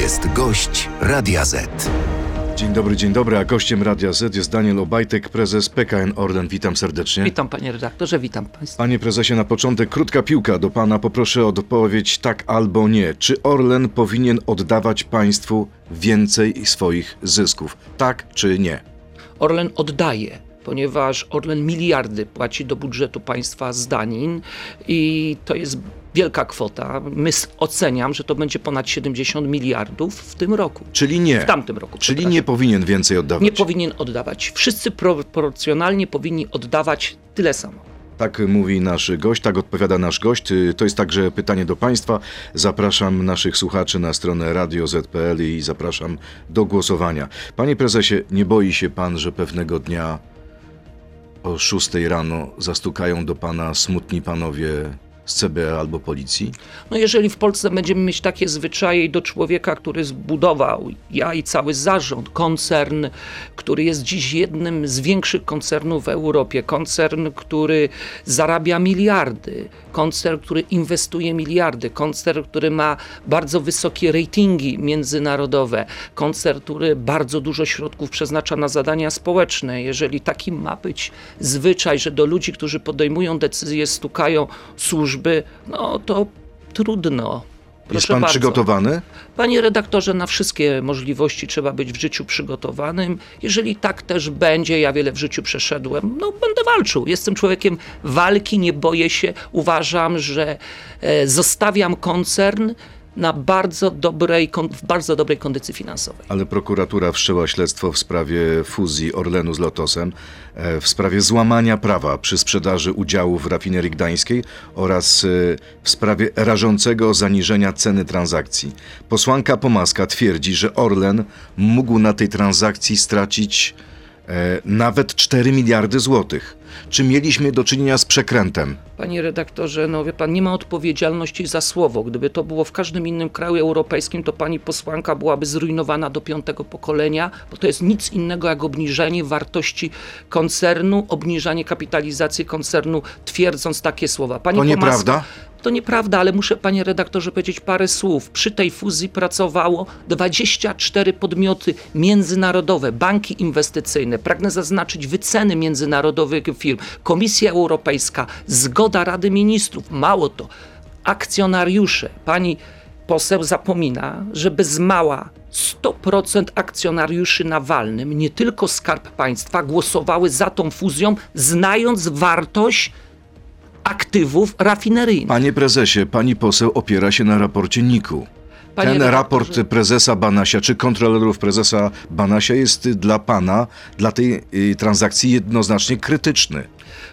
jest gość Radia Z. Dzień dobry, dzień dobry, a gościem Radia Z jest Daniel Obajtek, prezes PKN Orlen. Witam serdecznie. Witam panie redaktorze, witam państwa. Panie prezesie, na początek krótka piłka do pana. Poproszę o odpowiedź tak albo nie. Czy Orlen powinien oddawać państwu więcej swoich zysków? Tak czy nie? Orlen oddaje ponieważ Orlen miliardy płaci do budżetu państwa z danin i to jest wielka kwota. My oceniam, że to będzie ponad 70 miliardów w tym roku. Czyli nie. W tamtym roku. Czyli nie powinien więcej oddawać. Nie powinien oddawać. Wszyscy proporcjonalnie powinni oddawać tyle samo. Tak mówi nasz gość, tak odpowiada nasz gość. To jest także pytanie do Państwa. Zapraszam naszych słuchaczy na stronę radio.z.pl i zapraszam do głosowania. Panie prezesie, nie boi się Pan, że pewnego dnia o 6 rano zastukają do Pana smutni panowie z CBA albo policji? No jeżeli w Polsce będziemy mieć takie zwyczaje do człowieka, który zbudował, ja i cały zarząd, koncern, który jest dziś jednym z większych koncernów w Europie, koncern, który zarabia miliardy, koncern, który inwestuje miliardy, koncern, który ma bardzo wysokie ratingi międzynarodowe, koncern, który bardzo dużo środków przeznacza na zadania społeczne. Jeżeli taki ma być zwyczaj, że do ludzi, którzy podejmują decyzje, stukają służby, służby, no to trudno. Proszę Jest pan bardzo. przygotowany? Panie redaktorze, na wszystkie możliwości trzeba być w życiu przygotowanym. Jeżeli tak też będzie, ja wiele w życiu przeszedłem, no będę walczył. Jestem człowiekiem walki, nie boję się. Uważam, że e, zostawiam koncern na bardzo dobrej, w bardzo dobrej kondycji finansowej. Ale prokuratura wszczęła śledztwo w sprawie fuzji Orlenu z Lotosem, e, w sprawie złamania prawa przy sprzedaży udziałów w rafinerii gdańskiej oraz e, w sprawie rażącego zaniżenia ceny transakcji. Posłanka Pomaska twierdzi, że Orlen mógł na tej transakcji stracić e, nawet 4 miliardy złotych. Czy mieliśmy do czynienia z przekrętem? Panie redaktorze, no wie pan, nie ma odpowiedzialności za słowo. Gdyby to było w każdym innym kraju europejskim, to pani posłanka byłaby zrujnowana do piątego pokolenia, bo to jest nic innego jak obniżenie wartości koncernu, obniżanie kapitalizacji koncernu, twierdząc takie słowa. Pani to nieprawda? To nieprawda, ale muszę, panie redaktorze, powiedzieć parę słów. Przy tej fuzji pracowało 24 podmioty międzynarodowe, banki inwestycyjne, pragnę zaznaczyć wyceny międzynarodowych firm, Komisja Europejska, zgoda Rady Ministrów. Mało to, akcjonariusze. Pani poseł zapomina, że bez mała 100% akcjonariuszy na walnym, nie tylko Skarb Państwa, głosowały za tą fuzją, znając wartość aktywów rafineryjnych. Panie prezesie, pani poseł opiera się na raporcie NIK-u. Panie Ten raport prezesa Banasia, czy kontrolerów prezesa Banasia jest dla pana, dla tej y, transakcji jednoznacznie krytyczny.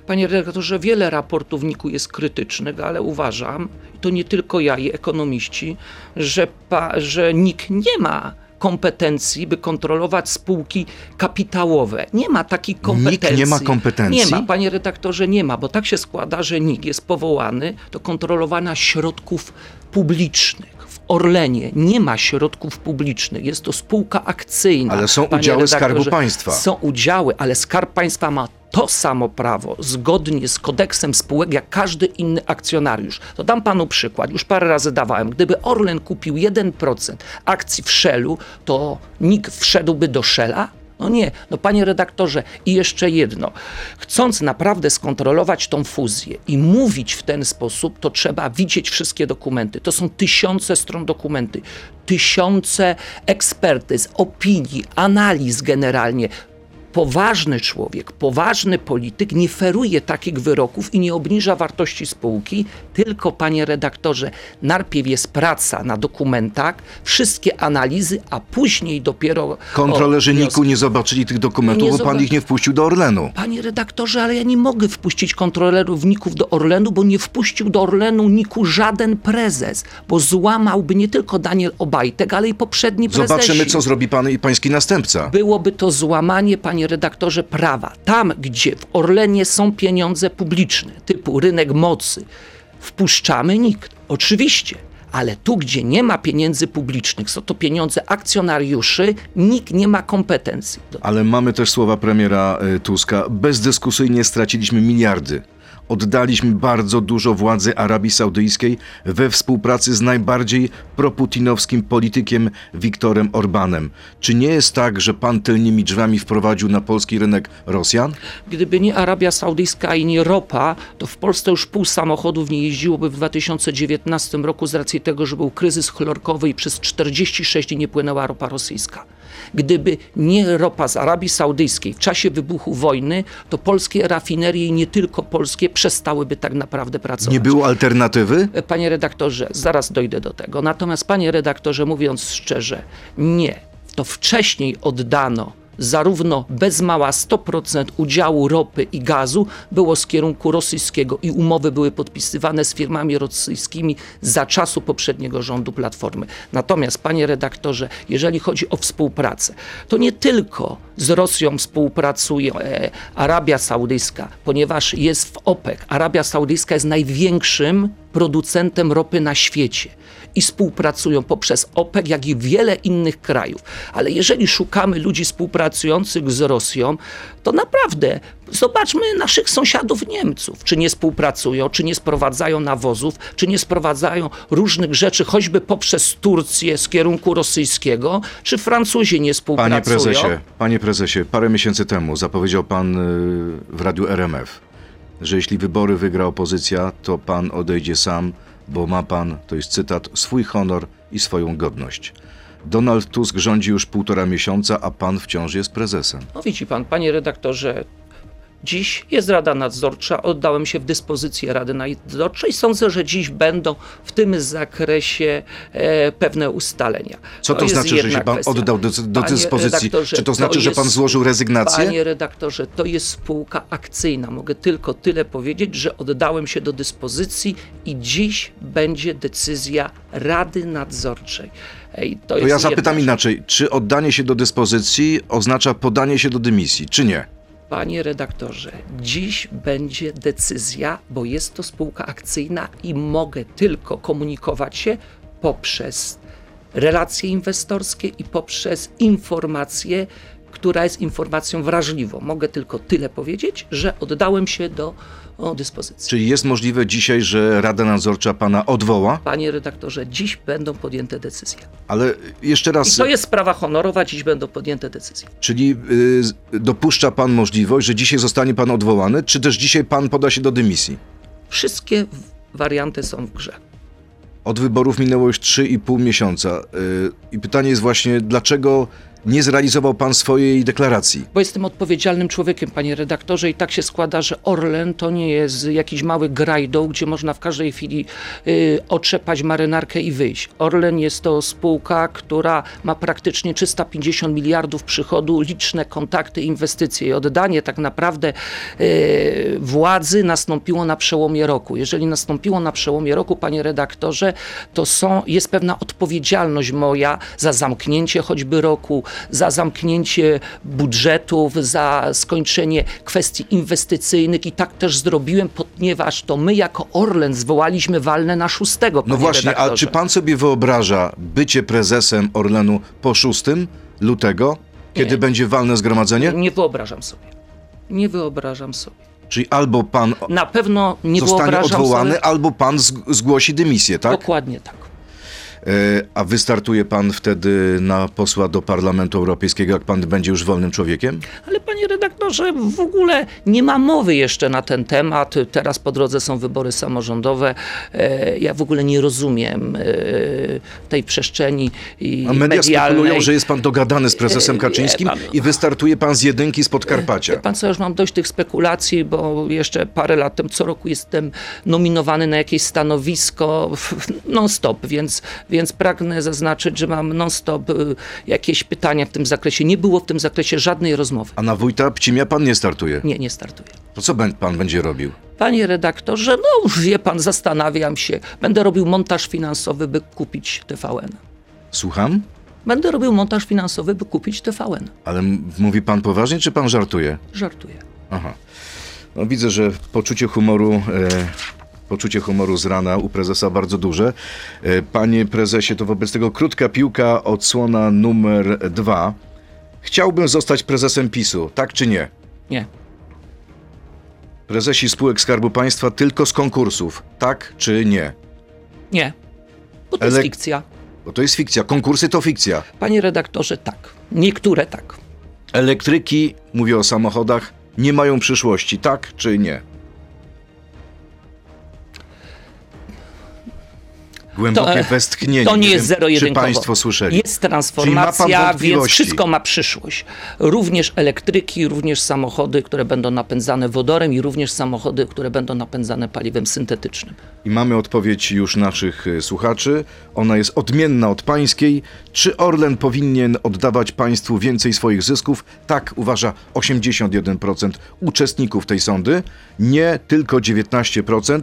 Panie redaktorze, wiele raportów NIK-u jest krytycznych, ale uważam, i to nie tylko ja i ekonomiści, że, pa, że NIK nie ma kompetencji, by kontrolować spółki kapitałowe. Nie ma takich kompetencji. NIK nie ma kompetencji? Nie ma, panie redaktorze, nie ma, bo tak się składa, że NIK jest powołany do kontrolowania środków publicznych. Orlenie nie ma środków publicznych, jest to spółka akcyjna. Ale są udziały Skarbu Państwa. Są udziały, ale Skarb Państwa ma to samo prawo, zgodnie z kodeksem spółek, jak każdy inny akcjonariusz. To dam panu przykład, już parę razy dawałem. Gdyby Orlen kupił 1% akcji w Shellu, to nikt wszedłby do Shella? No nie, no panie redaktorze, i jeszcze jedno. Chcąc naprawdę skontrolować tą fuzję i mówić w ten sposób, to trzeba widzieć wszystkie dokumenty. To są tysiące stron dokumenty, tysiące ekspertyz, opinii, analiz generalnie poważny człowiek, poważny polityk nie feruje takich wyroków i nie obniża wartości spółki, tylko, panie redaktorze, najpierw jest praca na dokumentach, wszystkie analizy, a później dopiero. Kontrolerzy NIK-u nie zobaczyli tych dokumentów, bo pan ich nie wpuścił do Orlenu. Panie redaktorze, ale ja nie mogę wpuścić kontrolerów NIK-ów do Orlenu, bo nie wpuścił do Orlenu NIK-u żaden prezes, bo złamałby nie tylko Daniel Obajtek, ale i poprzedni prezes. Zobaczymy, co zrobi pan i pański następca. Byłoby to złamanie, panie redaktorze, prawa. Tam, gdzie w Orlenie są pieniądze publiczne, typu rynek mocy, wpuszczamy nikt. Oczywiście. Ale tu, gdzie nie ma pieniędzy publicznych, są to pieniądze akcjonariuszy, nikt nie ma kompetencji. Ale mamy też słowa premiera e, Tuska. Bezdyskusyjnie straciliśmy miliardy. Oddaliśmy bardzo dużo władzy Arabii Saudyjskiej we współpracy z najbardziej proputinowskim politykiem Viktorem Orbanem. Czy nie jest tak, że pan tylnymi drzwiami wprowadził na polski rynek Rosjan? Gdyby nie Arabia Saudyjska i nie ropa, to w Polsce już pół samochodów nie jeździłoby w 2019 roku z racji tego, że był kryzys chlorkowy i przez 46 dni nie płynęła ropa rosyjska. Gdyby nie ropa z Arabii Saudyjskiej w czasie wybuchu wojny, to polskie rafinerie i nie tylko polskie przestałyby tak naprawdę pracować. Nie było alternatywy? Panie redaktorze, zaraz dojdę do tego. Natomiast, panie redaktorze, mówiąc szczerze, nie. To wcześniej oddano zarówno bez mała 100% udziału ropy i gazu było z kierunku rosyjskiego i umowy były podpisywane z firmami rosyjskimi za czasu poprzedniego rządu Platformy. Natomiast, panie redaktorze, jeżeli chodzi o współpracę, to nie tylko z Rosją współpracuje e, Arabia Saudyjska, ponieważ jest w OPEC. Arabia Saudyjska jest największym producentem ropy na świecie i współpracują poprzez OPEC, jak i wiele innych krajów. Ale jeżeli szukamy ludzi współpracujących z Rosją, to naprawdę zobaczmy naszych sąsiadów Niemców. Czy nie współpracują, czy nie sprowadzają nawozów, czy nie sprowadzają różnych rzeczy, choćby poprzez Turcję z kierunku rosyjskiego, czy Francuzi nie Panie współpracują. prezesie, panie prezesie, parę miesięcy temu zapowiedział pan y, w radiu RMF, że jeśli wybory wygra opozycja, to pan odejdzie sam, bo ma pan, to jest cytat, swój honor i swoją godność. Donald Tusk rządzi już półtora miesiąca, a pan wciąż jest prezesem. No widzi pan, panie redaktorze, dziś jest Rada Nadzorcza, oddałem się w dyspozycję Rady Nadzorczej. Sądzę, że dziś będą w tym zakresie e, pewne ustalenia. Co to jest znaczy, że się pan kwestia. oddał do, do dyspozycji? Czy to znaczy, że pan jest- złożył rezygnację? Panie redaktorze, to jest spółka akcyjna. Mogę tylko tyle powiedzieć, że oddałem się do dyspozycji i dziś będzie decyzja Rady Nadzorczej. Ej, to To jest ja zapytam rzecz. inaczej. Czy oddanie się do dyspozycji oznacza podanie się do dymisji, czy nie? Panie redaktorze, dziś będzie decyzja, bo jest to spółka akcyjna i mogę tylko komunikować się poprzez relacje inwestorskie i poprzez informację, która jest informacją wrażliwą. Mogę tylko tyle powiedzieć, że oddałem się do o, dyspozycji. Czyli jest możliwe dzisiaj, że Rada Nadzorcza pana odwoła? Panie redaktorze, dziś będą podjęte decyzje. Ale jeszcze raz, I to jest sprawa honorowa, dziś będą podjęte decyzje. czyli y, z- dopuszcza pan możliwość, że dzisiaj zostanie pan odwołany, czy też dzisiaj pan poda się do dymisji? Wszystkie warianty są w grze. Od wyborów minęło już 3,5 miesiąca. y, I pytanie jest właśnie, dlaczego nie zrealizował pan swojej deklaracji? Bo jestem odpowiedzialnym człowiekiem, panie redaktorze, i tak się składa, że Orlen to nie jest jakiś mały grajdą, gdzie można w każdej chwili y, otrzepać marynarkę i wyjść. Orlen jest to spółka, która ma praktycznie 350 miliardów przychodu, liczne kontakty, inwestycje i oddanie tak naprawdę y, władzy nastąpiło na przełomie roku. Jeżeli nastąpiło na przełomie roku, panie redaktorze, to są, jest pewna odpowiedzialność moja za zamknięcie choćby roku, za zamknięcie budżetów, za skończenie kwestii inwestycyjnych i tak też zrobiłem, ponieważ to my jako Orlen zwołaliśmy walne na 6. No właśnie, a redaktorze. czy pan sobie wyobraża bycie prezesem Orlenu po 6 lutego, kiedy Nie. będzie walne zgromadzenie? Nie wyobrażam sobie. Nie wyobrażam sobie. Czyli albo pan Na pewno nie zostanie odwołany, sobie. albo pan zg- zgłosi dymisję, tak? Dokładnie tak. E, A wystartuje pan wtedy na posła do Parlamentu Europejskiego, jak pan będzie już wolnym człowiekiem? Ale panie redaktorze, w ogóle nie ma mowy jeszcze na ten temat. Teraz po drodze są wybory samorządowe. E, Ja w ogóle nie rozumiem e, tej przestrzeni i A media medialnej. spekulują, że jest pan dogadany z prezesem Kaczyńskim pan- i wystartuje pan z jedynki z Podkarpacia. Wie pan co, już mam dość tych spekulacji, bo jeszcze parę lat temu, co roku jestem nominowany na jakieś stanowisko non-stop, więc, więc pragnę zaznaczyć, że mam non-stop y, jakieś pytania w tym zakresie. Nie było w tym zakresie żadnej rozmowy. A na wójta Pcimia pan nie startuje. Nie, nie startuję. To co pan będzie robił? Panie redaktorze, no wie pan, zastanawiam się. Będę robił montaż finansowy, by kupić TVN. Słucham? Będę robił montaż finansowy, by kupić TVN. Ale mówi pan poważnie, czy pan żartuje? Żartuję. Aha. No, widzę, że poczucie humoru, e, poczucie humoru z rana u prezesa bardzo duże. E, panie prezesie, to wobec tego krótka piłka, odsłona numer dwa. Chciałbym zostać prezesem PiSu, tak czy nie? Nie. Prezesi spółek Skarbu Państwa tylko z konkursów, tak czy nie? Nie, bo to jest Elek- fikcja. Bo to jest fikcja. Konkursy to fikcja. Panie redaktorze, tak. Niektóre tak. Elektryki, mówię o samochodach, nie mają przyszłości, tak czy nie? Głębokie To, e, westchnienie. To nie wiem, jest zero-jedynkowo. Państwo słyszeli? Jest transformacja, więc wszystko ma przyszłość. Również elektryki, również samochody, które będą napędzane wodorem i również samochody, które będą napędzane paliwem syntetycznym. I mamy odpowiedź już naszych y, słuchaczy. Ona jest odmienna od pańskiej. Czy Orlen powinien oddawać państwu więcej swoich zysków? Tak uważa 81% uczestników tej sądy. Nie tylko 19%.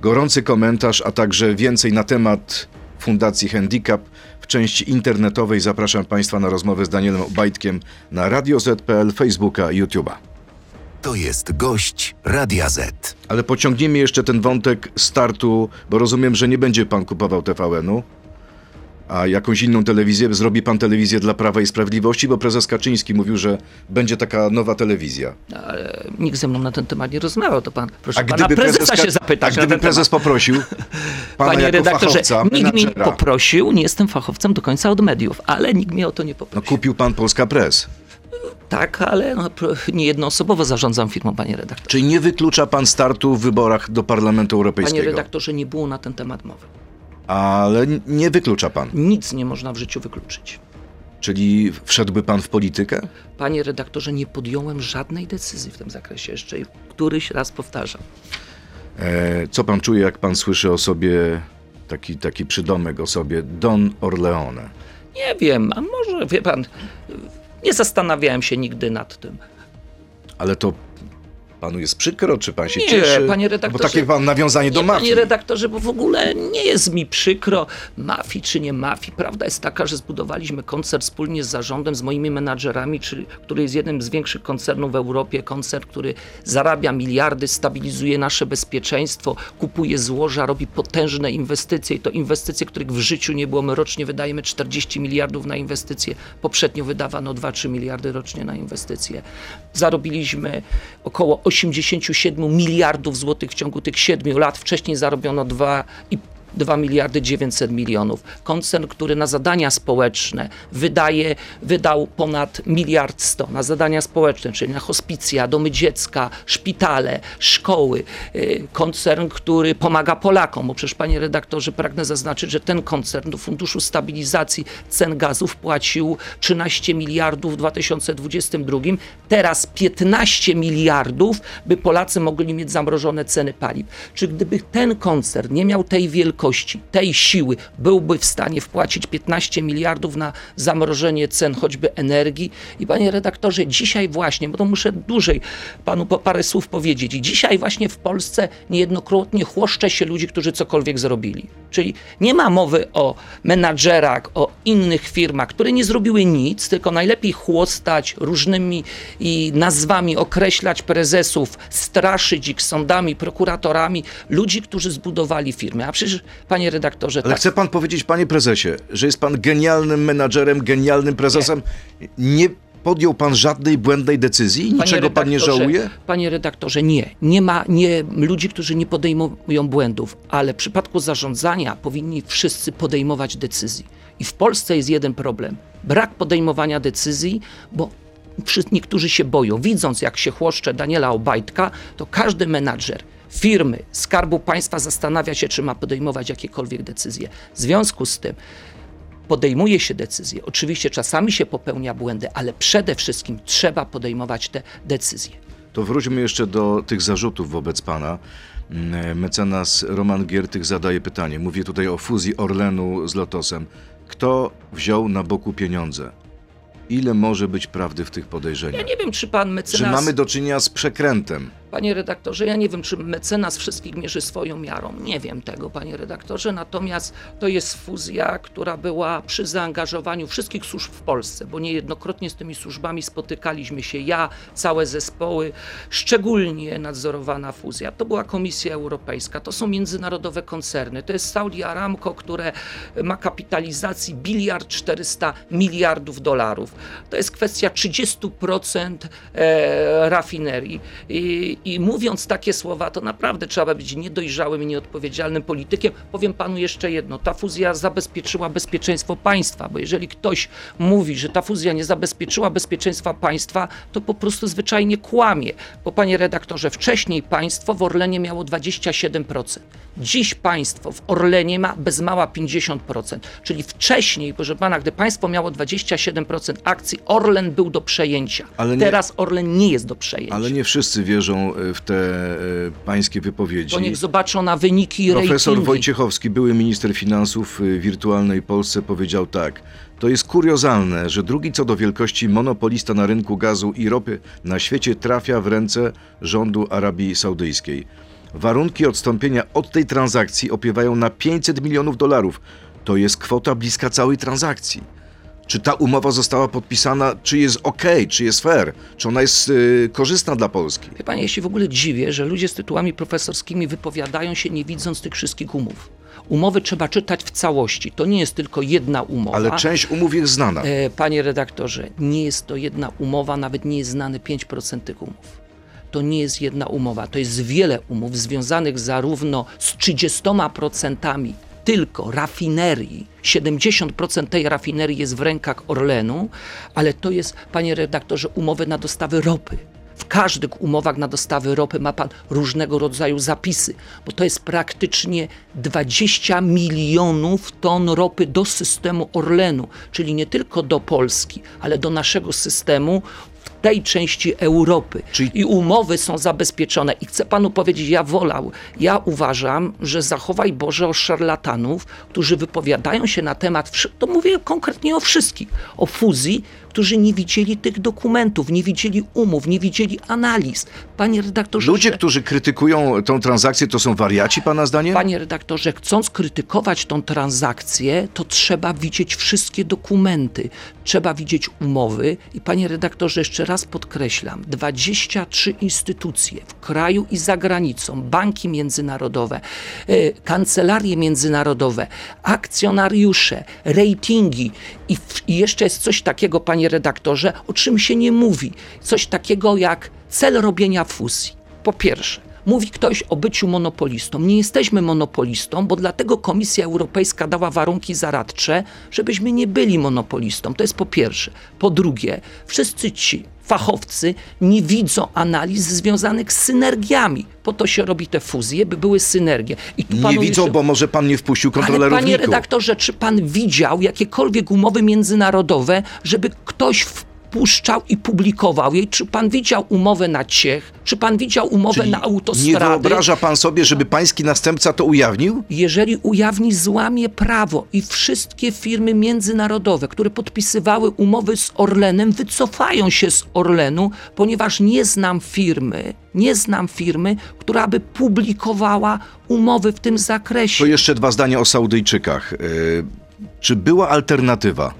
Gorący komentarz, a także więcej na temat Fundacji Handicap w części internetowej. Zapraszam Państwa na rozmowę z Danielem Obajtkiem na Radio Z.pl, Facebooka, YouTube'a. To jest gość Radia Z. Ale pociągnijmy jeszcze ten wątek startu, bo rozumiem, że nie będzie pan kupował TVN-u, a jakąś inną telewizję. Zrobi pan telewizję dla Prawa i Sprawiedliwości, bo prezes Kaczyński mówił, że będzie taka nowa telewizja. Ale nikt ze mną na ten temat nie rozmawiał, to pan, proszę A pana gdyby prezesa prezes, się zapytać a gdyby prezes temat. poprosił pana Panie jako redaktorze, fachowca, nikt mnie nie poprosił, nie jestem fachowcem do końca od mediów, ale nikt mnie o to nie no poprosił. kupił pan Polska Press. Tak, ale no, nie jednoosobowo zarządzam firmą, panie redaktorze. Czyli nie wyklucza pan startu w wyborach do Parlamentu Panie Europejskiego? redaktorze, nie było na ten temat mowy. Ale nie wyklucza pan. Nic nie można w życiu wykluczyć. Czyli wszedłby pan w politykę? Panie redaktorze, nie podjąłem żadnej decyzji w tym zakresie jeszcze i któryś raz powtarzam. E, co pan czuje, jak pan słyszy o sobie taki, taki przydomek o sobie Don Orleone? Nie wiem, a może, wie pan, nie zastanawiałem się nigdy nad tym. Ale to panu jest przykro, czy pan się Nie, cieszy? panie redaktorze. Bo takie pan nawiązanie do nie, mafii. Panie redaktorze, bo w ogóle nie jest mi przykro mafii czy nie mafii. Prawda jest taka, że zbudowaliśmy koncert wspólnie z zarządem, z moimi menadżerami, czyli, który jest jednym z większych koncernów w Europie. Koncert, który zarabia miliardy, stabilizuje nasze bezpieczeństwo, kupuje złoża, robi potężne inwestycje i to inwestycje, których w życiu nie było. My rocznie wydajemy 40 miliardów na inwestycje. Poprzednio wydawano 2-3 miliardy rocznie na inwestycje. Zarobiliśmy około 87 miliardów złotych w ciągu tych 7 lat. Wcześniej zarobiono 2 i 2 miliardy 900 milionów. Koncern, który na zadania społeczne wydaje, wydał ponad miliard 100 na zadania społeczne, czyli na hospicja, domy dziecka, szpitale, szkoły. Yy, Koncern, który pomaga Polakom, bo przecież panie redaktorze pragnę zaznaczyć, że ten koncern do Funduszu Stabilizacji Cen Gazów płacił 13 miliardów w 2022, teraz 15 miliardów, by Polacy mogli mieć zamrożone ceny paliw. Czy gdyby ten koncern nie miał tej wielkości, tej siły, byłby w stanie wpłacić 15 miliardów na zamrożenie cen choćby energii? I panie redaktorze, dzisiaj właśnie, bo to muszę dłużej panu po parę słów powiedzieć, dzisiaj właśnie w Polsce niejednokrotnie chłoszcze się ludzi, którzy cokolwiek zrobili. Czyli nie ma mowy o menadżerach, o innych firmach, które nie zrobiły nic, tylko najlepiej chłostać różnymi i nazwami, określać prezesów, straszyć ich sądami, prokuratorami, ludzi, którzy zbudowali firmy. A przecież, panie redaktorze, Ale tak, chce pan powiedzieć, panie prezesie, że jest pan genialnym menadżerem, genialnym prezesem? Nie, podjął pan żadnej błędnej decyzji? Niczego pan nie żałuje? Panie redaktorze, nie. Nie ma nie, ludzi, którzy nie podejmują błędów, ale w przypadku zarządzania powinni wszyscy podejmować decyzji. I w Polsce jest jeden problem. Brak podejmowania decyzji, bo wszyscy, niektórzy się boją. Widząc, jak się chłoszcze Daniela Obajtka, to każdy menadżer firmy, Skarbu Państwa zastanawia się, czy ma podejmować jakiekolwiek decyzje. W związku z tym podejmuje się decyzje. Oczywiście czasami się popełnia błędy, ale przede wszystkim trzeba podejmować te decyzje. To wróćmy jeszcze do tych zarzutów wobec pana. Mm, Mecenas Roman Giertych zadaje pytanie. Mówię tutaj o fuzji Orlenu z Lotosem. Kto wziął na boku pieniądze? Ile może być prawdy w tych Ja podejrzeniach? nie wiem, czy pan Czy mecenas... mamy do czynienia z przekrętem? Panie redaktorze, ja nie wiem, czy mecenas wszystkich mierzy swoją miarą. Nie wiem tego, panie redaktorze. Natomiast to jest fuzja, która była przy zaangażowaniu wszystkich służb w Polsce, bo niejednokrotnie z tymi służbami spotykaliśmy się ja, całe zespoły, szczególnie nadzorowana fuzja. To była Komisja Europejska, to są międzynarodowe koncerny. To jest Saudi Aramco, które ma kapitalizacji biliard 400 miliardów dolarów. To jest kwestia 30% e, rafinerii. I, mówiąc takie słowa, to naprawdę trzeba być niedojrzałym i nieodpowiedzialnym politykiem. Powiem panu jeszcze jedno. Ta fuzja zabezpieczyła bezpieczeństwo państwa, bo jeżeli ktoś mówi, że ta fuzja nie zabezpieczyła bezpieczeństwa państwa, to po prostu zwyczajnie kłamie. Bo panie redaktorze, wcześniej państwo w Orlenie miało 27%. Dziś państwo w Orlenie ma bez mała 50%. Czyli wcześniej, proszę pana, gdy państwo miało 27% akcji, Orlen był do przejęcia. Ale nie- Teraz Orlen nie jest do przejęcia. Ale nie wszyscy wierzą e, w te e, pańskie wypowiedzi. To niech zobaczą na wyniki Profesor ratingi. Wojciechowski, były minister finansów w wirtualnej Polsce, powiedział tak. To jest kuriozalne, że drugi co do wielkości monopolista na rynku gazu i ropy na świecie trafia w ręce rządu Arabii Saudyjskiej. Warunki odstąpienia od tej transakcji opiewają na 500 milionów dolarów. To jest kwota bliska całej transakcji. Czy ta umowa została podpisana, czy jest ok, czy jest fair, czy ona jest y, korzystna dla Polski? Wie panie, ja się w ogóle dziwię, że ludzie z tytułami profesorskimi wypowiadają się nie widząc tych wszystkich umów. Umowy trzeba czytać w całości. To nie jest tylko jedna umowa. Ale część umów jest znana. E, Panie redaktorze, nie jest to jedna umowa, nawet nie jest znane 5% tych umów. To nie jest jedna umowa, to jest wiele umów związanych zarówno z 30% tylko rafinerii, 70% tej rafinerii jest w rękach Orlenu, ale to jest, panie redaktorze, umowy na dostawy ropy. W każdych umowach na dostawy ropy ma pan różnego rodzaju zapisy, bo to jest praktycznie 20 milionów ton ropy do systemu Orlenu, czyli nie tylko do Polski, ale do naszego systemu tej części Europy. Czyli- I umowy są zabezpieczone. I chcę panu powiedzieć, ja wolał, ja uważam, że zachowaj Boże o szarlatanów, którzy wypowiadają się na temat, to mówię konkretnie o wszystkich, o fuzji, którzy nie widzieli tych dokumentów, nie widzieli umów, nie widzieli analiz. Panie redaktorze, Ludzie, którzy krytykują tą transakcję, to są wariaci, pana zdaniem? Panie redaktorze, chcąc krytykować tą transakcję, to trzeba widzieć wszystkie dokumenty, trzeba widzieć umowy i panie redaktorze, jeszcze raz podkreślam, 23 instytucje w kraju i za granicą, banki międzynarodowe, e, kancelarie międzynarodowe, akcjonariusze, ratingi i, w, i jeszcze jest coś takiego, panie redaktorze, o czym się nie mówi. Coś takiego jak cel robienia fuzji. Po pierwsze, Mówi ktoś o byciu monopolistą. Nie jesteśmy monopolistą, bo dlatego Komisja Europejska dała warunki zaradcze, żebyśmy nie byli monopolistą. To jest po pierwsze. Po drugie, wszyscy ci fachowcy nie widzą analiz związanych z synergiami. Po to się robi te fuzje, by były synergie. I tu Nie widzą, jeszcze- bo może pan nie wpuścił ale kontrolerów panie NIK-u. redaktorze, czy pan widział jakiekolwiek umowy międzynarodowe, żeby ktoś wpuszczał i publikował jej? Czy pan widział umowę na Ciech? Czy pan widział umowę Czyli na nie autostrady? wyobraża pan sobie, żeby pański następca to ujawnił? Jeżeli ujawni, złamie prawo i wszystkie firmy międzynarodowe, które podpisywały umowy z Orlenem, wycofają się z Orlenu, ponieważ nie znam firmy, nie znam firmy, która by publikowała umowy w tym zakresie. To jeszcze dwa zdania o Saudyjczykach. Yy, Czy była alternatywa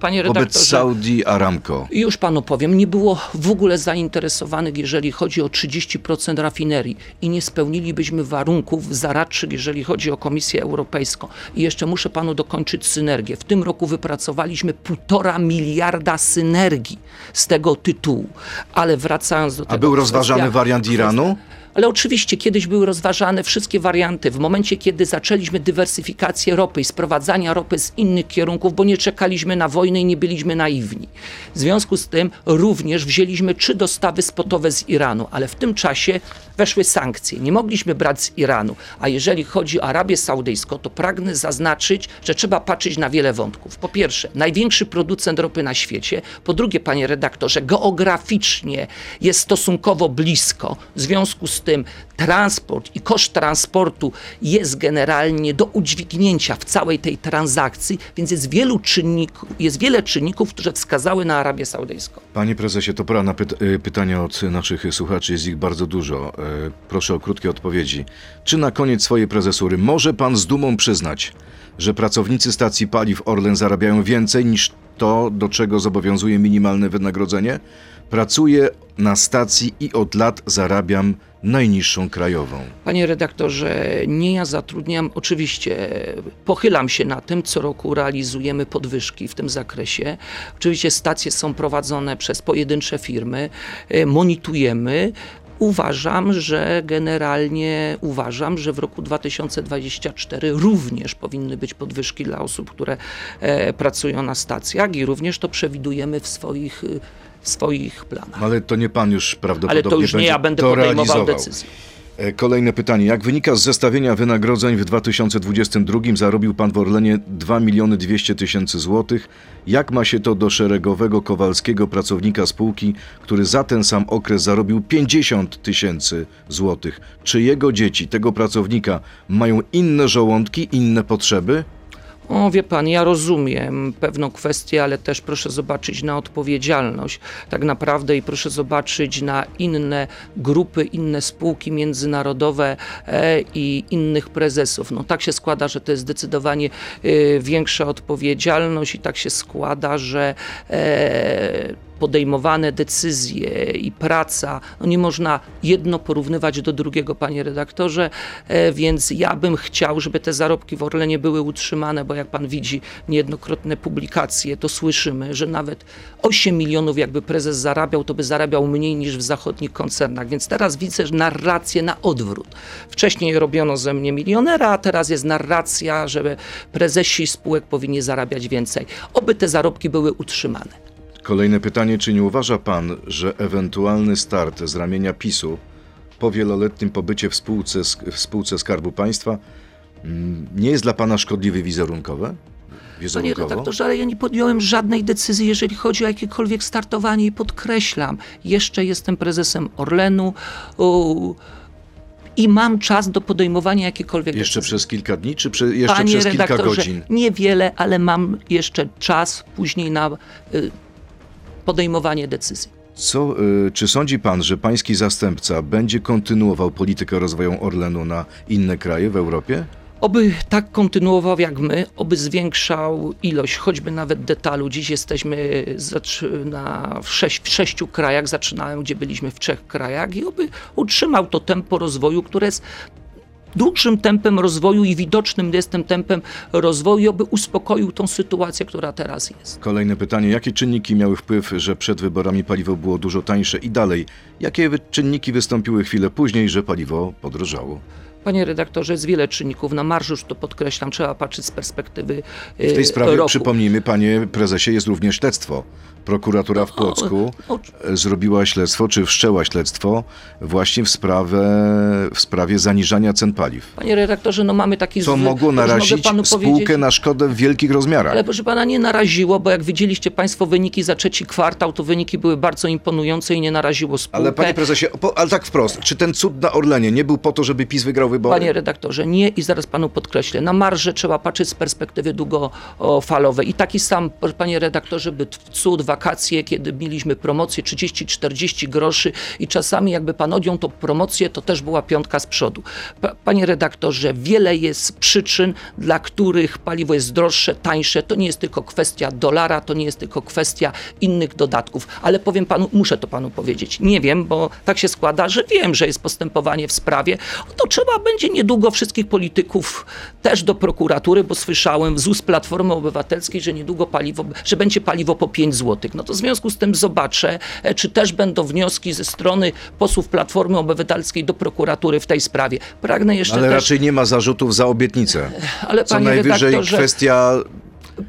Panie wobec redaktorze, Saudi Aramco? Już panu powiem, nie było w ogóle zainteresowanych, jeżeli chodzi o 30% rafinerii i nie spełnilibyśmy warunków zaradczych, jeżeli chodzi o Komisję Europejską. I jeszcze muszę panu dokończyć synergię. W tym roku wypracowaliśmy półtora miliarda synergii z tego tytułu. Ale wracając do tego... A był rozważany kwestia- wariant Iranu? Ale oczywiście kiedyś były rozważane wszystkie warianty. W momencie, kiedy zaczęliśmy dywersyfikację ropy i sprowadzania ropy z innych kierunków, bo nie czekaliśmy na wojnę i nie byliśmy naiwni. W związku z tym również wzięliśmy trzy dostawy spotowe z Iranu, ale w tym czasie weszły sankcje. Nie mogliśmy brać z Iranu. A jeżeli chodzi o Arabię Saudyjską, to pragnę zaznaczyć, że trzeba patrzeć na wiele wątków. Po pierwsze, największy producent ropy na świecie. Po drugie, panie redaktorze, geograficznie jest stosunkowo blisko. W związku z tym transport i koszt transportu jest generalnie do udźwignięcia w całej tej transakcji, więc jest, wielu czynników, jest wiele czynników, które wskazały na Arabię Saudyjską. Panie prezesie, to pora na y, pytania od naszych słuchaczy, jest ich bardzo dużo. E, Proszę o krótkie odpowiedzi. Czy na koniec swojej prezesury może pan z dumą przyznać, że pracownicy stacji paliw Orlen zarabiają więcej niż to, do czego zobowiązuje minimalne wynagrodzenie? Pracuję na stacji i od lat zarabiam najniższą krajową. Panie redaktorze, nie ja zatrudniam, oczywiście pochylam się na tym, co roku realizujemy podwyżki w tym zakresie. Oczywiście stacje są prowadzone przez pojedyncze firmy, e, monitorujemy. Uważam, że generalnie uważam, że w roku 2024 również powinny być podwyżki dla osób, które e, pracują na stacjach i również to przewidujemy w swoich, swoich planach. Ale to nie pan już prawdopodobnie Ale to już nie ja będę podejmował decyzję. E, Kolejne pytanie. Jak wynika z zestawienia wynagrodzeń w 2022 zarobił pan w Orlenie 2 miliony 200 tysięcy złotych. Jak ma się to do szeregowego Kowalskiego pracownika spółki, który za ten sam okres zarobił 50 tysięcy złotych? Czy jego dzieci, tego pracownika, mają inne żołądki, inne potrzeby? O, wie pan, ja rozumiem pewną kwestię, ale też proszę zobaczyć na odpowiedzialność tak naprawdę i proszę zobaczyć na inne grupy, inne spółki międzynarodowe e, i innych prezesów. No tak się składa, że to jest zdecydowanie e, większa odpowiedzialność i tak się składa, że e, podejmowane decyzje i praca, no nie można jedno porównywać do drugiego, panie redaktorze, e, więc ja bym chciał, żeby te zarobki w Orlenie były utrzymane, bo jak pan widzi niejednokrotne publikacje, to słyszymy, że nawet 8 milionów jakby prezes zarabiał, to by zarabiał mniej niż w zachodnich koncernach, więc teraz widzę że narrację na odwrót. Wcześniej robiono ze mnie milionera, a teraz jest narracja, że prezesi spółek powinni zarabiać więcej. Oby te zarobki były utrzymane. Kolejne pytanie. Czy nie uważa pan, że ewentualny start z ramienia PiSu po wieloletnim pobycie w spółce, w spółce Skarbu Państwa mm, nie jest dla pana szkodliwy wizerunkowo? Panie Wizerunkowo? redaktorze, ale ja nie podjąłem żadnej decyzji, jeżeli chodzi o jakiekolwiek startowanie i podkreślam, jeszcze jestem prezesem Orlenu u, i mam czas do podejmowania jakiejkolwiek Jeszcze decyzji. przez kilka dni, czy prze, jeszcze Panie przez kilka godzin? niewiele, ale mam jeszcze czas później na y, podejmowanie decyzji. Co, y, czy sądzi pan, że pański zastępca będzie kontynuował politykę rozwoju Orlenu na inne kraje w Europie? Oby tak kontynuował jak my, oby zwiększał ilość, choćby nawet detalu. Dziś jesteśmy na, w, sześć, w sześciu krajach, zaczynałem, gdzie byliśmy w trzech krajach i oby utrzymał to tempo rozwoju, które jest dużym tempem rozwoju i widocznym jest tym tempem rozwoju, aby uspokoił tą sytuację, która teraz jest. Kolejne pytanie. Jakie czynniki miały wpływ, że przed wyborami paliwo było dużo tańsze i dalej? Jakie czynniki wystąpiły chwilę później, że paliwo podrożało? Panie redaktorze, jest wiele czynników. Na marżu już to podkreślam, trzeba patrzeć z perspektywy W tej e, sprawie, roku. przypomnijmy, panie prezesie, jest również śledztwo. Prokuratura w Płocku o- e, zrobiła śledztwo, czy wszczęła śledztwo właśnie w, sprawę, w sprawie zaniżania cen paliw. Panie redaktorze, no mamy taki Co zwy- mogło narazić spółkę powiedzieć- na szkodę w wielkich rozmiarach. Ale proszę pana, nie naraziło, bo jak widzieliście państwo wyniki za trzeci kwartał, to wyniki były bardzo imponujące i nie naraziło spółkę. Ale panie prezesie, ale tak wprost, czy ten cud na Orlenie nie był po to, żeby PiS wygrał wybory? Panie redaktorze, nie i zaraz panu podkreślę. Na marże trzeba patrzeć z perspektywy długofalowej. I taki sam, panie redaktorze, by cud, wakacje, kiedy mieliśmy promocję 30-40 groszy i czasami jakby pan odjął tą promocję, to też była piątka z przodu. Pa, panie redaktorze, wiele jest przyczyn, dla których paliwo jest droższe, tańsze. To nie jest tylko kwestia dolara, to nie jest tylko kwestia innych dodatków. Ale powiem panu, muszę to panu powiedzieć. Nie wiem, bo tak się składa, że wiem, że jest postępowanie w sprawie. To trzeba będzie niedługo wszystkich polityków też do prokuratury, bo słyszałem z ust Platformy Obywatelskiej, że niedługo paliwo, że będzie paliwo po 5 zł. No to w związku z tym zobaczę, e, czy też będą wnioski ze strony posłów Platformy Obywatelskiej do prokuratury w tej sprawie. Pragnę jeszcze Ale też... raczej nie ma zarzutów za obietnicę. Ale Co najwyżej redaktorze, kwestia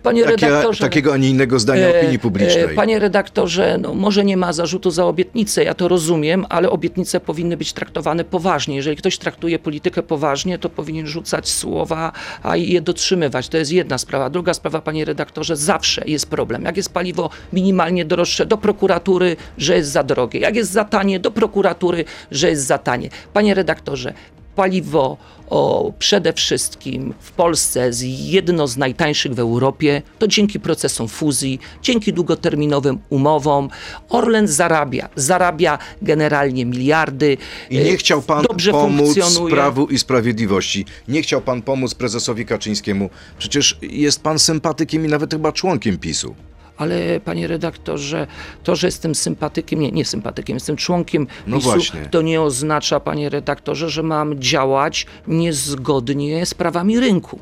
panie takie, redaktorze, takiego, a nie innego zdania E, opinii publicznej. e, Panie redaktorze, no może nie ma zarzutu za obietnicę, ja to rozumiem, ale obietnice powinny być traktowane poważnie. Jeżeli ktoś traktuje politykę poważnie, to powinien rzucać słowa, a i je dotrzymywać. To jest jedna sprawa. Druga sprawa, panie redaktorze, zawsze jest problem. Jak jest paliwo minimalnie droższe, do prokuratury, że jest za drogie. Jak jest za tanie, do prokuratury, że jest za tanie. Panie redaktorze, paliwo o, przede wszystkim w Polsce jest jedno z najtańszych w Europie, to dzięki procesom fuzji, dzięki długoterminowym umowom. Orlen zarabia, zarabia generalnie miliardy. I nie e, chciał pan dobrze pomóc. Prawu i Sprawiedliwości. Nie chciał pan pomóc prezesowi Kaczyńskiemu. Przecież jest pan sympatykiem i nawet chyba członkiem PiSu. Ale panie redaktorze, to, że jestem sympatykiem, nie, nie sympatykiem, jestem członkiem No PiSu, właśnie. to nie oznacza, panie redaktorze, że mam działać niezgodnie z prawami rynku.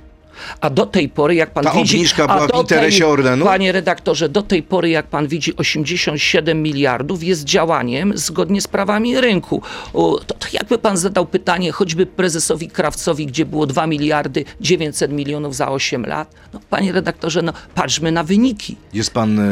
A do tej pory, jak pan Ta widzi. obniżka a była w interesie Orlenu? Panie redaktorze, do tej pory, jak pan widzi, 87 miliardów jest działaniem zgodnie z prawami rynku. O, to, to jakby pan zadał pytanie choćby prezesowi Krawcowi, gdzie było 2 miliardy 900 milionów za 8 lat. No, panie redaktorze, no, patrzmy na wyniki. Jest pan e,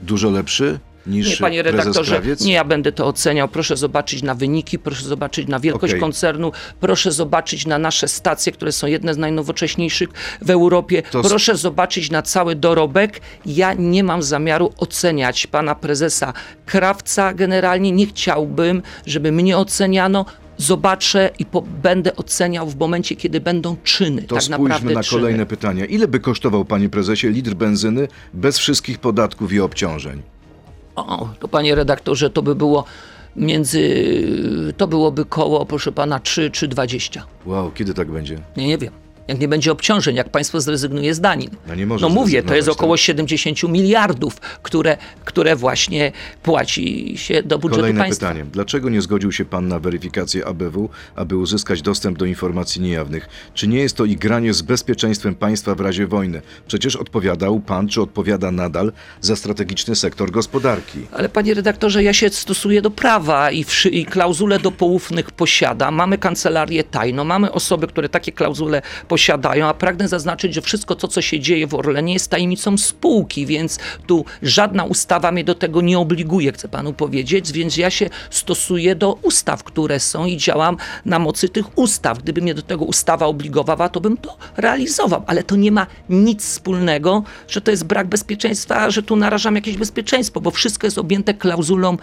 dużo lepszy niż Nie, panie redaktorze, nie ja będę to oceniał. Proszę zobaczyć na wyniki, proszę zobaczyć na wielkość Okej. koncernu, proszę zobaczyć na nasze stacje, które są jedne z najnowocześniejszych w Europie. To Proszę zobaczyć na cały dorobek. Ja nie mam zamiaru oceniać pana prezesa Krawca. Generalnie nie chciałbym, żeby mnie oceniano. Zobaczę i po, będę oceniał w momencie, kiedy będą czyny. To tak spójrzmy na czyny. kolejne pytania. Ile by kosztował, panie prezesie, litr benzyny bez wszystkich podatków i obciążeń? O, to panie redaktorze, to by było między, to byłoby koło, proszę pana, 3 czy 20. Wow, kiedy tak będzie? Nie, nie wiem. Jak nie będzie obciążeń, jak państwo zrezygnuje z danin. No nie może No mówię, to jest około tak? 70 miliardów, które, które właśnie płaci się do budżetu Kolejne państwa. pytanie. Dlaczego nie zgodził się pan na weryfikację ABW, aby uzyskać dostęp do informacji niejawnych? Czy nie jest to igranie z bezpieczeństwem państwa w razie wojny? Przecież odpowiadał pan, czy odpowiada nadal za strategiczny sektor gospodarki. Ale panie redaktorze, ja się stosuję do prawa i, wszy, i klauzule do poufnych posiada. Mamy kancelarię tajną, mamy osoby, które takie klauzule posiadają, a pragnę zaznaczyć, że wszystko to, co się dzieje w Orlenie jest tajemnicą spółki, więc tu żadna ustawa mnie do tego nie obliguje, chcę panu powiedzieć, więc ja się stosuję do ustaw, które są i działam na mocy tych ustaw. Gdyby mnie do tego ustawa obligowała, to bym to realizował, ale to nie ma nic wspólnego, że to jest brak bezpieczeństwa, że tu narażam jakieś bezpieczeństwo, bo wszystko jest objęte klauzulą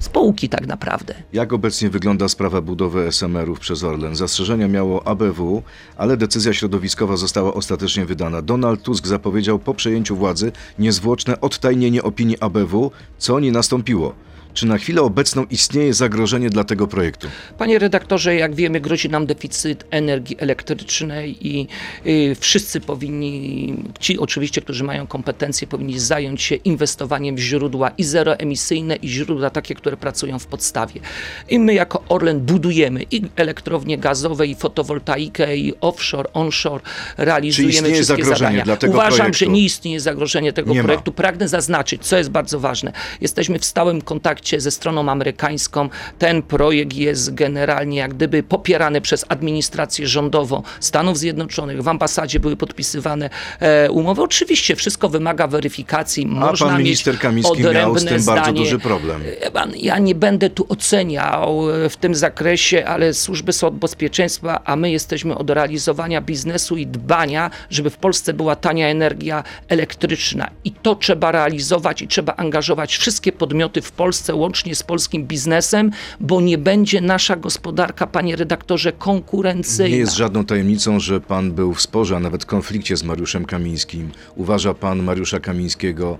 spółki tak naprawdę. Jak obecnie wygląda sprawa budowy SMR-ów przez Orlen? Zastrzeżenia miało ABW, ale decyzja środowiskowa została ostatecznie wydana. Donald Tusk zapowiedział po przejęciu władzy niezwłoczne odtajnienie opinii ABW, co nie nastąpiło. Czy na chwilę obecną istnieje zagrożenie dla tego projektu? Panie redaktorze, jak wiemy, grozi nam deficyt energii elektrycznej i y, wszyscy powinni, ci oczywiście, którzy mają kompetencje, powinni zająć się inwestowaniem w źródła i zeroemisyjne, i źródła takie, które pracują w podstawie. I my jako Orlen budujemy i elektrownie gazowe, i fotowoltaikę, i offshore, onshore, realizujemy istnieje wszystkie zagrożenie zadania. dla tego Uważam, projektu? że nie istnieje zagrożenie tego Nie ma. projektu. Pragnę zaznaczyć, co jest bardzo ważne. Jesteśmy w stałym kontakcie ze stroną amerykańską. Ten projekt jest generalnie jak gdyby popierany przez administrację rządową Stanów Zjednoczonych. W ambasadzie były podpisywane e, umowy. Oczywiście wszystko wymaga weryfikacji. A Można pan minister Kamiński miał z tym bardzo zdanie. duży problem. E, Ja nie będę tu oceniał e, w tym zakresie, ale służby są od bezpieczeństwa, a my jesteśmy od realizowania biznesu i dbania, żeby w Polsce była tania energia elektryczna. I to trzeba realizować i trzeba angażować wszystkie podmioty w Polsce, łącznie z polskim biznesem, bo nie będzie nasza gospodarka, panie redaktorze, konkurencyjna. Nie jest żadną tajemnicą, że pan był w sporze, a nawet konflikcie z Mariuszem Kamińskim. Uważa pan Mariusza Kamińskiego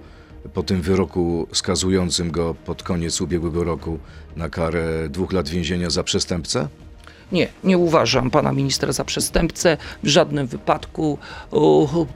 po tym wyroku skazującym go pod koniec ubiegłego roku na karę dwóch lat więzienia za przestępcę? Nie, nie uważam pana ministra za przestępcę w żadnym wypadku.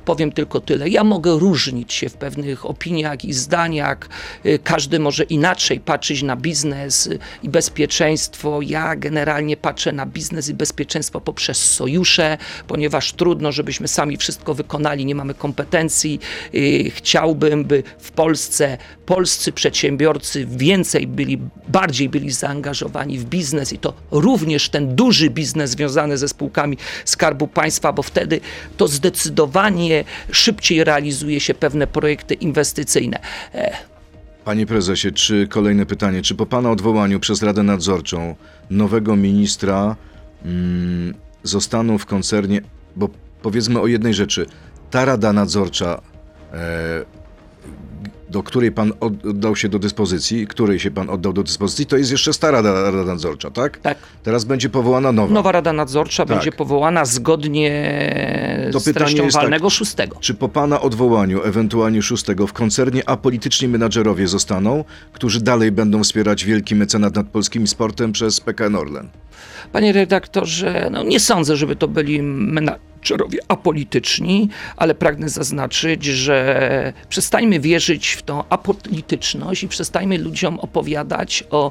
Powiem tylko tyle. Ja mogę różnić się w pewnych opiniach i zdaniach. Y, Każdy może inaczej patrzeć na biznes i bezpieczeństwo. Ja generalnie patrzę na biznes i bezpieczeństwo poprzez sojusze, ponieważ trudno, żebyśmy sami wszystko wykonali, nie mamy kompetencji. Y, Chciałbym, by w Polsce polscy przedsiębiorcy więcej byli, bardziej byli zaangażowani w biznes i to również ten duży biznes związany ze spółkami Skarbu Państwa, bo wtedy to zdecydowanie szybciej realizuje się pewne projekty inwestycyjne. E, Panie prezesie, czy kolejne pytanie, czy po pana odwołaniu przez Radę Nadzorczą nowego ministra mm, zostaną w koncernie, bo powiedzmy o jednej rzeczy, ta Rada Nadzorcza, e, do której pan od- oddał się do dyspozycji, której się pan oddał do dyspozycji, to jest jeszcze stara Rada, Nadzorcza, tak? Tak. Teraz będzie powołana nowa. Nowa Rada Nadzorcza Tak. będzie powołana zgodnie To z treścią tak- walnego szóstego. Czy po pana odwołaniu, ewentualnie szóstego, w koncernie apolityczni menadżerowie zostaną, którzy dalej będą wspierać wielki mecenat nad polskim sportem przez PKN Orlen? Panie redaktorze, no nie sądzę, żeby to byli menadżerowie apolityczni, ale pragnę zaznaczyć, że przestańmy wierzyć w tą apolityczność i przestańmy ludziom opowiadać o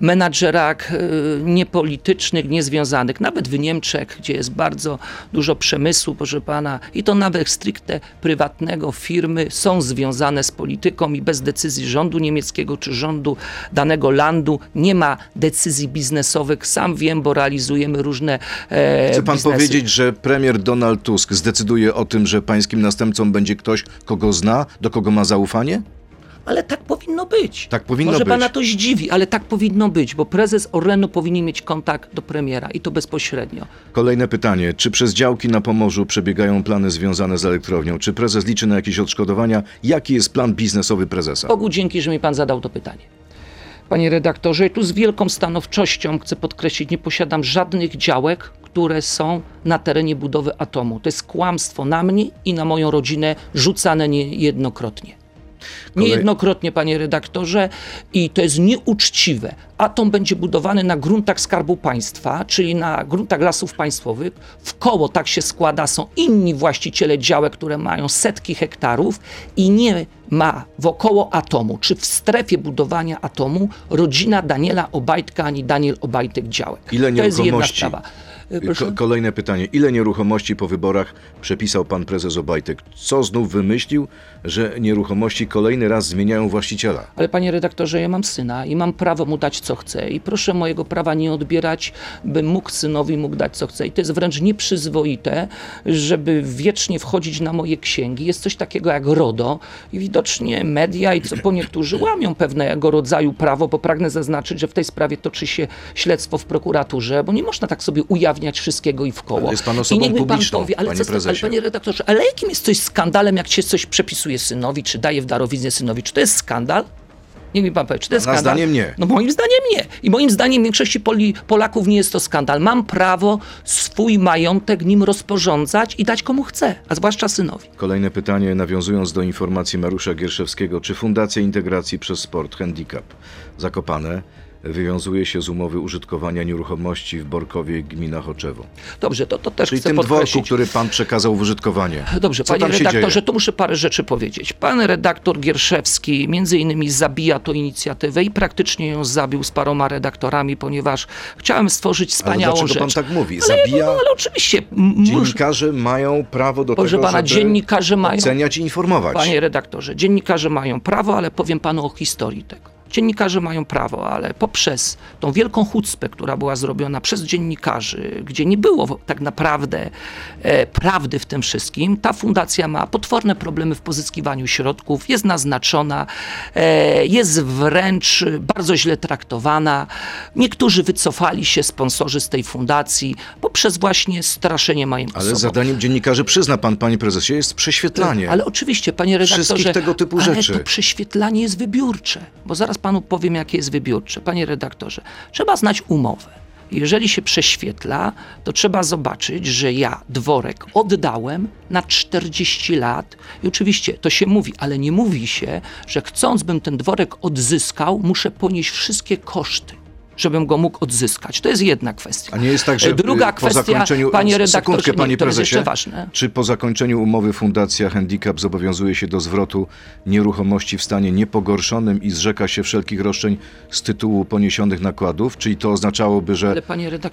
menadżerach y, niepolitycznych, niezwiązanych, nawet w Niemczech, gdzie jest bardzo dużo przemysłu, proszę pana, i to nawet stricte prywatnego, firmy są związane z polityką i bez decyzji rządu niemieckiego czy rządu danego landu nie ma decyzji biznesowych. Sam wiem, bo realizujemy różne e, Chce pan biznesy. powiedzieć, że premier Donald Tusk zdecyduje o tym, że pańskim następcą będzie ktoś, kogo zna, do kogo ma zaufanie? Ale tak powinno być. Tak powinno Może być. pana to zdziwi, ale tak powinno być, bo prezes Orlenu powinien mieć kontakt do premiera i to bezpośrednio. Kolejne pytanie. Czy przez działki na Pomorzu przebiegają plany związane z elektrownią? Czy prezes liczy na jakieś odszkodowania? Jaki jest plan biznesowy prezesa? Bogu dzięki, że mi pan zadał to pytanie. Panie redaktorze, tu z wielką stanowczością chcę podkreślić, nie posiadam żadnych działek, które są na terenie budowy atomu. To jest kłamstwo na mnie i na moją rodzinę rzucane niejednokrotnie. Niejednokrotnie, panie redaktorze, i to jest nieuczciwe. Atom będzie budowany na gruntach Skarbu Państwa, czyli na gruntach lasów państwowych. W koło tak się składa, są inni właściciele działek, które mają setki hektarów i nie ma wokoło atomu, czy w strefie budowania atomu rodzina Daniela Obajtka ani Daniel Obajtek działek. Ile to jest jedna nieruchomości? sprawa. Proszę? Kolejne pytanie. Ile nieruchomości po wyborach przepisał pan prezes Obajtek? Co znów wymyślił, że nieruchomości kolejny raz zmieniają właściciela? Ale panie redaktorze, ja mam syna i mam prawo mu dać co chcę. I proszę mojego prawa nie odbierać, bym mógł synowi mógł dać co chcę. I to jest wręcz nieprzyzwoite, żeby wiecznie wchodzić na moje księgi. Jest coś takiego jak RODO i widocznie media i co po niektórzy łamią pewnego rodzaju prawo, bo pragnę zaznaczyć, że w tej sprawie toczy się śledztwo w prokuraturze, bo nie można tak sobie ujawniać wszystkiego i w koło. Ale jest pan I osobą niech mi publiczną, pan powie, ale, panie co, ale panie redaktorze, ale jakim jest coś skandalem, jak się coś przepisuje synowi, czy daje w darowiznę synowi? Czy to jest skandal? Niech mi pan powie, czy to jest skandal? zdaniem nie. No moim zdaniem nie. I moim zdaniem większości Poli, Polaków nie jest to skandal. Mam prawo swój majątek nim rozporządzać i dać komu chcę, a zwłaszcza synowi. Kolejne pytanie, nawiązując do informacji Mariusza Gierszewskiego. Czy Fundacja Integracji przez Sport Handicap Zakopane wywiązuje się z umowy użytkowania nieruchomości w Borkowie, gmina Choczewo? Dobrze, to, to też Czyli chcę tym podkreślić. dworku, który pan przekazał w użytkowanie. Dobrze, Co panie redaktorze, tu muszę parę rzeczy powiedzieć. Pan redaktor Gierszewski między innymi zabija tą inicjatywę i praktycznie ją zabił z paroma redaktorami, ponieważ chciałem stworzyć Ale wspaniałą pan rzecz. tak mówi? Ale, Zabija... no, ale oczywiście. Dziennikarze mają prawo do Proszę tego, pana, żeby dziennikarze mają- oceniać i informować. Panie redaktorze, dziennikarze mają prawo, ale powiem panu o historii tego. Dziennikarze mają prawo, ale poprzez tą wielką chucpę, która była zrobiona przez dziennikarzy, gdzie nie było tak naprawdę e, prawdy w tym wszystkim, ta fundacja ma potworne problemy w pozyskiwaniu środków, jest naznaczona, e, jest wręcz bardzo źle traktowana. Niektórzy wycofali się, sponsorzy z tej fundacji, poprzez właśnie straszenie moim Ale osobą. zadaniem dziennikarzy, przyzna pan, panie prezesie, jest prześwietlanie. Ale oczywiście, panie redaktorze, Wszystkich tego typu ale rzeczy. to prześwietlanie jest wybiórcze, bo zaraz panu powiem, jakie jest wybiórcze. Panie redaktorze, trzeba znać umowę. Jeżeli się prześwietla, to trzeba zobaczyć, że ja dworek oddałem na 40 lat. I oczywiście to się mówi, ale nie mówi się, że chcąc bym ten dworek odzyskał, muszę ponieść wszystkie koszty. Żebym go mógł odzyskać. To jest jedna kwestia. A nie jest tak, że Druga y, po kwestia, zakończeniu... panie redaktorze, Sekundkę, nie, panie prezesie. Czy po zakończeniu umowy Fundacja Handicap zobowiązuje się do zwrotu nieruchomości w stanie niepogorszonym i zrzeka się wszelkich roszczeń z tytułu poniesionych nakładów? Czyli to oznaczałoby, że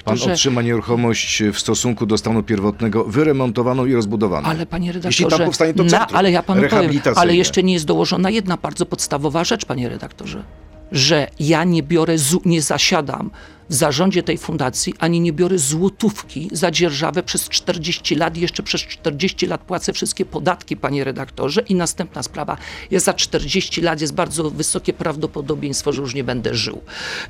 pan otrzyma nieruchomość w stosunku do stanu pierwotnego wyremontowaną i rozbudowaną? Ale panie redaktorze, Jeśli tam powstanie to na, centrum ale ja panu powiem, ale jeszcze nie jest dołożona jedna bardzo podstawowa rzecz, panie redaktorze, że ja nie biorę, nie zasiadam w zarządzie tej fundacji, ani nie biorę złotówki za dzierżawę przez 40 lat jeszcze przez 40 lat płacę wszystkie podatki, panie redaktorze. I następna sprawa, ja za 40 lat jest bardzo wysokie prawdopodobieństwo, że już nie będę żył.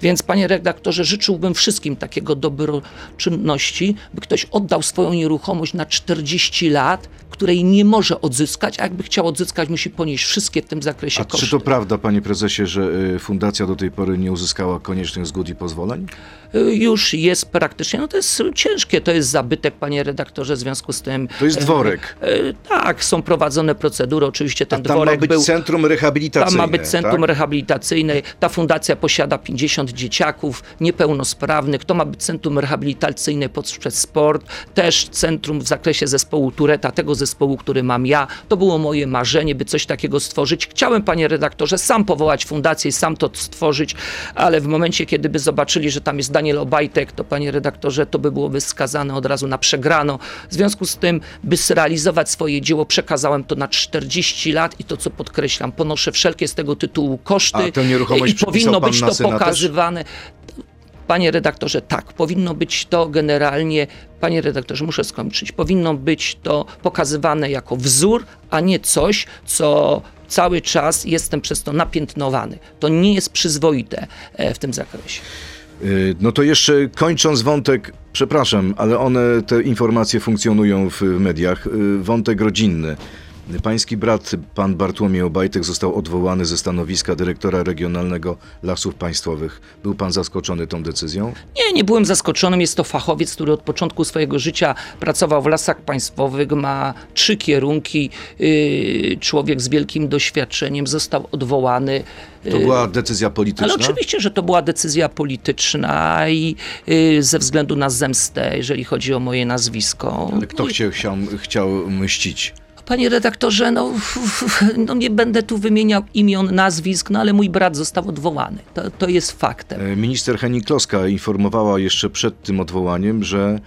Więc panie redaktorze, życzyłbym wszystkim takiego dobroczynności, by ktoś oddał swoją nieruchomość na 40 lat, której nie może odzyskać, a jakby chciał odzyskać, musi ponieść wszystkie w tym zakresie A koszty. czy to prawda, panie prezesie, że y, fundacja do tej pory nie uzyskała koniecznych zgód i pozwoleń? Y, już jest praktycznie, no to jest ciężkie, to jest zabytek, panie redaktorze, w związku z tym... To jest dworek. e, tak, są prowadzone procedury, oczywiście A ten tam ma dworek być był... centrum Tam rehabilitacyjne. ma być centrum tak? rehabilitacyjne. Ta fundacja posiada 50 dzieciaków niepełnosprawnych. To ma być centrum rehabilitacyjne poprzez sport. Też centrum w zakresie zespołu Tureta. Tego zespołu zespołu, który mam ja. To było moje marzenie, by coś takiego stworzyć. Chciałem, panie redaktorze, sam powołać fundację i sam to stworzyć, ale w momencie, kiedy by zobaczyli, że tam jest Daniel Obajtek, to panie redaktorze, to by byłoby skazane od razu na przegrano. W związku z tym, by zrealizować swoje dzieło, przekazałem to na 40 lat i to, co podkreślam, ponoszę wszelkie z tego tytułu koszty A i powinno być to syna też? Panie redaktorze, tak, powinno być to generalnie, panie redaktorze, muszę skończyć, powinno być to pokazywane jako wzór, a nie coś, co cały czas jestem przez to napiętnowany. To nie jest przyzwoite e, w tym zakresie. Y, No to jeszcze kończąc wątek, przepraszam, ale one, te informacje funkcjonują w mediach. Y, Wątek rodzinny. Pański brat, pan Bartłomiej Obajtek, został odwołany ze stanowiska dyrektora regionalnego Lasów Państwowych. Był pan zaskoczony tą decyzją? Nie, nie byłem zaskoczonym. Jest to fachowiec, który od początku swojego życia pracował w lasach państwowych, ma trzy kierunki. Yy, człowiek z wielkim doświadczeniem został odwołany. To była decyzja polityczna? Ale oczywiście, że to była decyzja polityczna i y, ze względu na zemstę, jeżeli chodzi o moje nazwisko. Ale kto chciał, chciał, chciał mścić? Panie redaktorze, no, no nie będę tu wymieniał imion, nazwisk, no ale mój brat został odwołany. To, to jest faktem. E, Minister Henning informowała jeszcze przed tym odwołaniem, że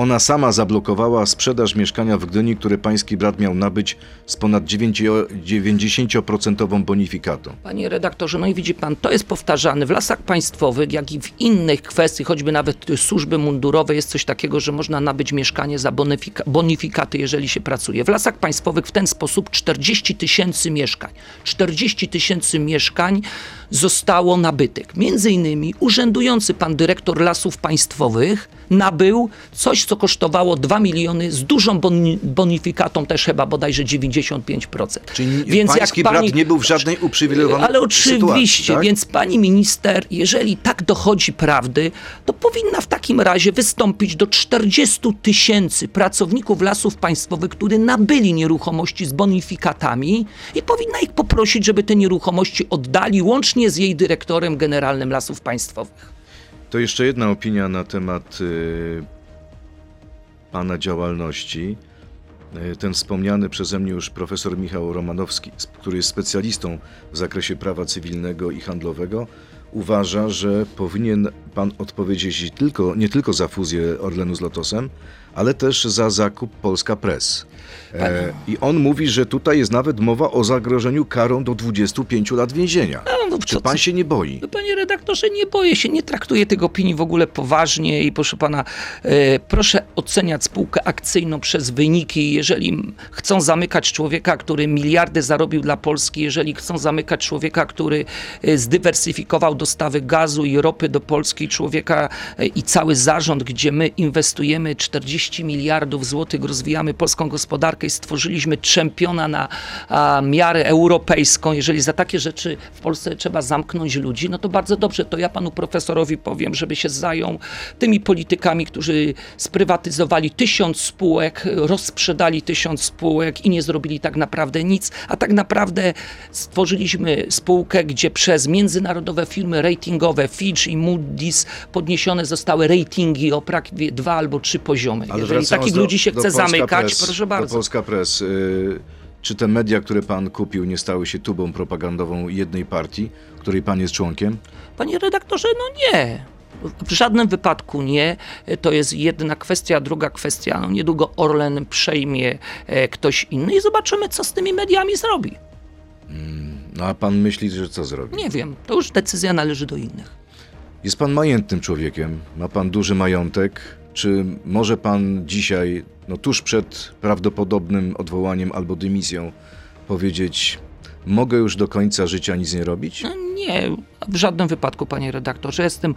ona sama zablokowała sprzedaż mieszkania w Gdyni, które pański brat miał nabyć z ponad 90% bonifikatą. Panie redaktorze, no i widzi pan, to jest powtarzane w lasach państwowych, jak i w innych kwestiach, choćby nawet służby mundurowe, jest coś takiego, że można nabyć mieszkanie za bonifika- bonifikaty, jeżeli się pracuje. W lasach państwowych w ten sposób 40 tysięcy mieszkań. 40 tysięcy mieszkań zostało nabytych. Między innymi urzędujący pan dyrektor lasów państwowych nabył coś, co kosztowało 2 miliony z dużą boni- bonifikatą, też chyba bodajże 95%. Czyli Więc pański jak pani- brat nie był w żadnej uprzywilejowanej ale oczywiście, sytuacji, tak? więc pani minister, jeżeli tak dochodzi prawdy, to powinna w takim razie wystąpić do 40 tysięcy pracowników lasów państwowych, którzy nabyli nieruchomości z bonifikatami i powinna ich poprosić, żeby te nieruchomości oddali, łącznie z jej dyrektorem generalnym lasów państwowych. To jeszcze jedna opinia na temat y, pana działalności. Y, Ten wspomniany przeze mnie już profesor Michał Romanowski, który jest specjalistą w zakresie prawa cywilnego i handlowego, uważa, że powinien pan odpowiedzieć tylko, nie tylko za fuzję Orlenu z Lotosem, ale też za zakup Polska Press. E, I on mówi, że tutaj jest nawet mowa o zagrożeniu karą do 25 lat więzienia. no, Czy co- pan się nie boi? No, panie redaktorze, nie boję się, nie traktuję tych opinii w ogóle poważnie i proszę pana, e, proszę oceniać spółkę akcyjną przez wyniki. Jeżeli chcą zamykać człowieka, który miliardy zarobił dla Polski, jeżeli chcą zamykać człowieka, który e, zdywersyfikował dostawy gazu i ropy do Polski, człowieka e, i cały zarząd, gdzie my inwestujemy 40 miliardów złotych, rozwijamy polską gospodarkę i stworzyliśmy czempiona na a, miarę europejską. Jeżeli za takie rzeczy w Polsce trzeba zamknąć ludzi, no to bardzo dobrze. To ja panu profesorowi powiem, żeby się zajął tymi politykami, którzy sprywatyzowali tysiąc spółek, rozsprzedali tysiąc spółek i nie zrobili tak naprawdę nic, a tak naprawdę stworzyliśmy spółkę, gdzie przez międzynarodowe firmy ratingowe Fitch i Moody's podniesione zostały ratingi o prawie dwa albo trzy poziomy. Ale Jeżeli takich do- ludzi się chce Polska zamykać, Press, proszę bardzo. Polska Press. Y, czy te media, które pan kupił, nie stały się tubą propagandową jednej partii, której pan jest członkiem? Panie redaktorze, no nie. W żadnym wypadku nie. To jest jedna kwestia, druga kwestia. No niedługo Orlen przejmie e, ktoś inny i zobaczymy, co z tymi mediami zrobi. No a pan myśli, że co zrobi? Nie wiem, to już decyzja należy do innych. Jest pan majętnym człowiekiem, ma pan duży majątek. Czy może pan dzisiaj, no tuż przed prawdopodobnym odwołaniem albo dymisją, powiedzieć: Mogę już do końca życia nic nie robić? No nie, w żadnym wypadku, panie redaktorze. Jestem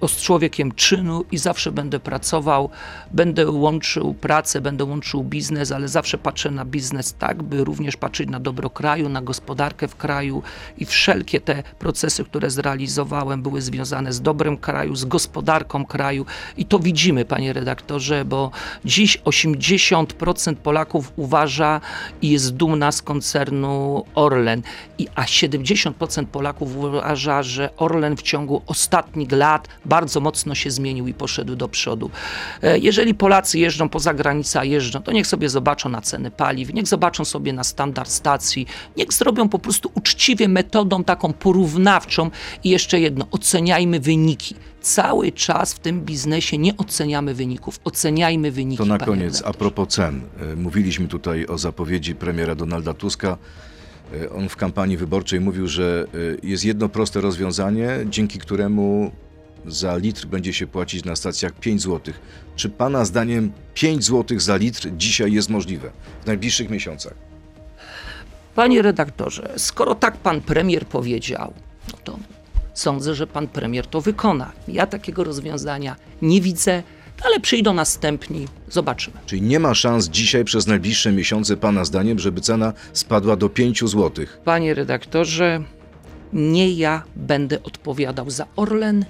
os- człowiekiem czynu i zawsze będę pracował, będę łączył pracę, będę łączył biznes, ale zawsze patrzę na biznes tak, by również patrzeć na dobro kraju, na gospodarkę w kraju i wszelkie te procesy, które zrealizowałem, były związane z dobrem kraju, z gospodarką kraju. I to widzimy, panie redaktorze, bo dziś 80% Polaków uważa i jest dumna z koncernu Orlen, I, a 70% Polaków uważa, że Orlen w ciągu ostatnich lat bardzo mocno się zmienił i poszedł do przodu. E, Jeżeli Polacy jeżdżą poza granicę, a jeżdżą, to niech sobie zobaczą na ceny paliw, niech zobaczą sobie na standard stacji, niech zrobią po prostu uczciwie metodą taką porównawczą i jeszcze jedno, oceniajmy wyniki. Cały czas w tym biznesie nie oceniamy wyników, oceniajmy wyniki. To na koniec, a propos cen. E, Mówiliśmy tutaj o zapowiedzi premiera Donalda Tuska. E, On w kampanii wyborczej mówił, że jest jedno proste rozwiązanie, dzięki któremu za litr będzie się płacić na stacjach 5 zł. Czy Pana zdaniem 5 zł za litr dzisiaj jest możliwe w najbliższych miesiącach? Panie redaktorze, skoro tak pan premier powiedział, no to sądzę, że pan premier to wykona. Ja takiego rozwiązania nie widzę, ale przyjdą następni, zobaczymy. Czyli nie ma szans dzisiaj przez najbliższe miesiące Pana zdaniem, żeby cena spadła do 5 zł. Panie redaktorze, nie ja będę odpowiadał za Orlen,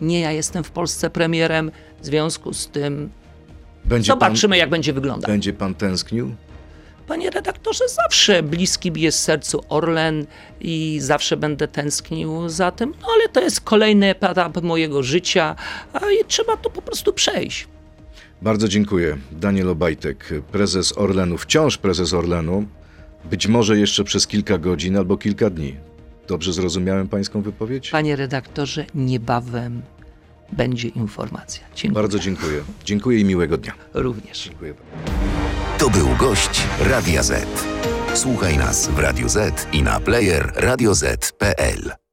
nie ja jestem w Polsce premierem, w związku z tym Będzie pan, zobaczymy, jak będzie wyglądał. będzie pan tęsknił? Panie redaktorze, zawsze bliski mi jest sercu Orlen i zawsze będę tęsknił za tym, no ale to jest kolejny etap mojego życia, a i trzeba to po prostu przejść. Bardzo dziękuję. Daniel Obajtek, prezes Orlenu, wciąż prezes Orlenu, być może jeszcze przez kilka godzin albo kilka dni. Dobrze zrozumiałem pańską wypowiedź? Panie redaktorze, niebawem będzie informacja. Dziękuję. Bardzo dziękuję. Dziękuję i miłego dnia. Również. Dziękuję. To był gość Radia Z. Słuchaj nas w Radio Z i na player radioz.pl.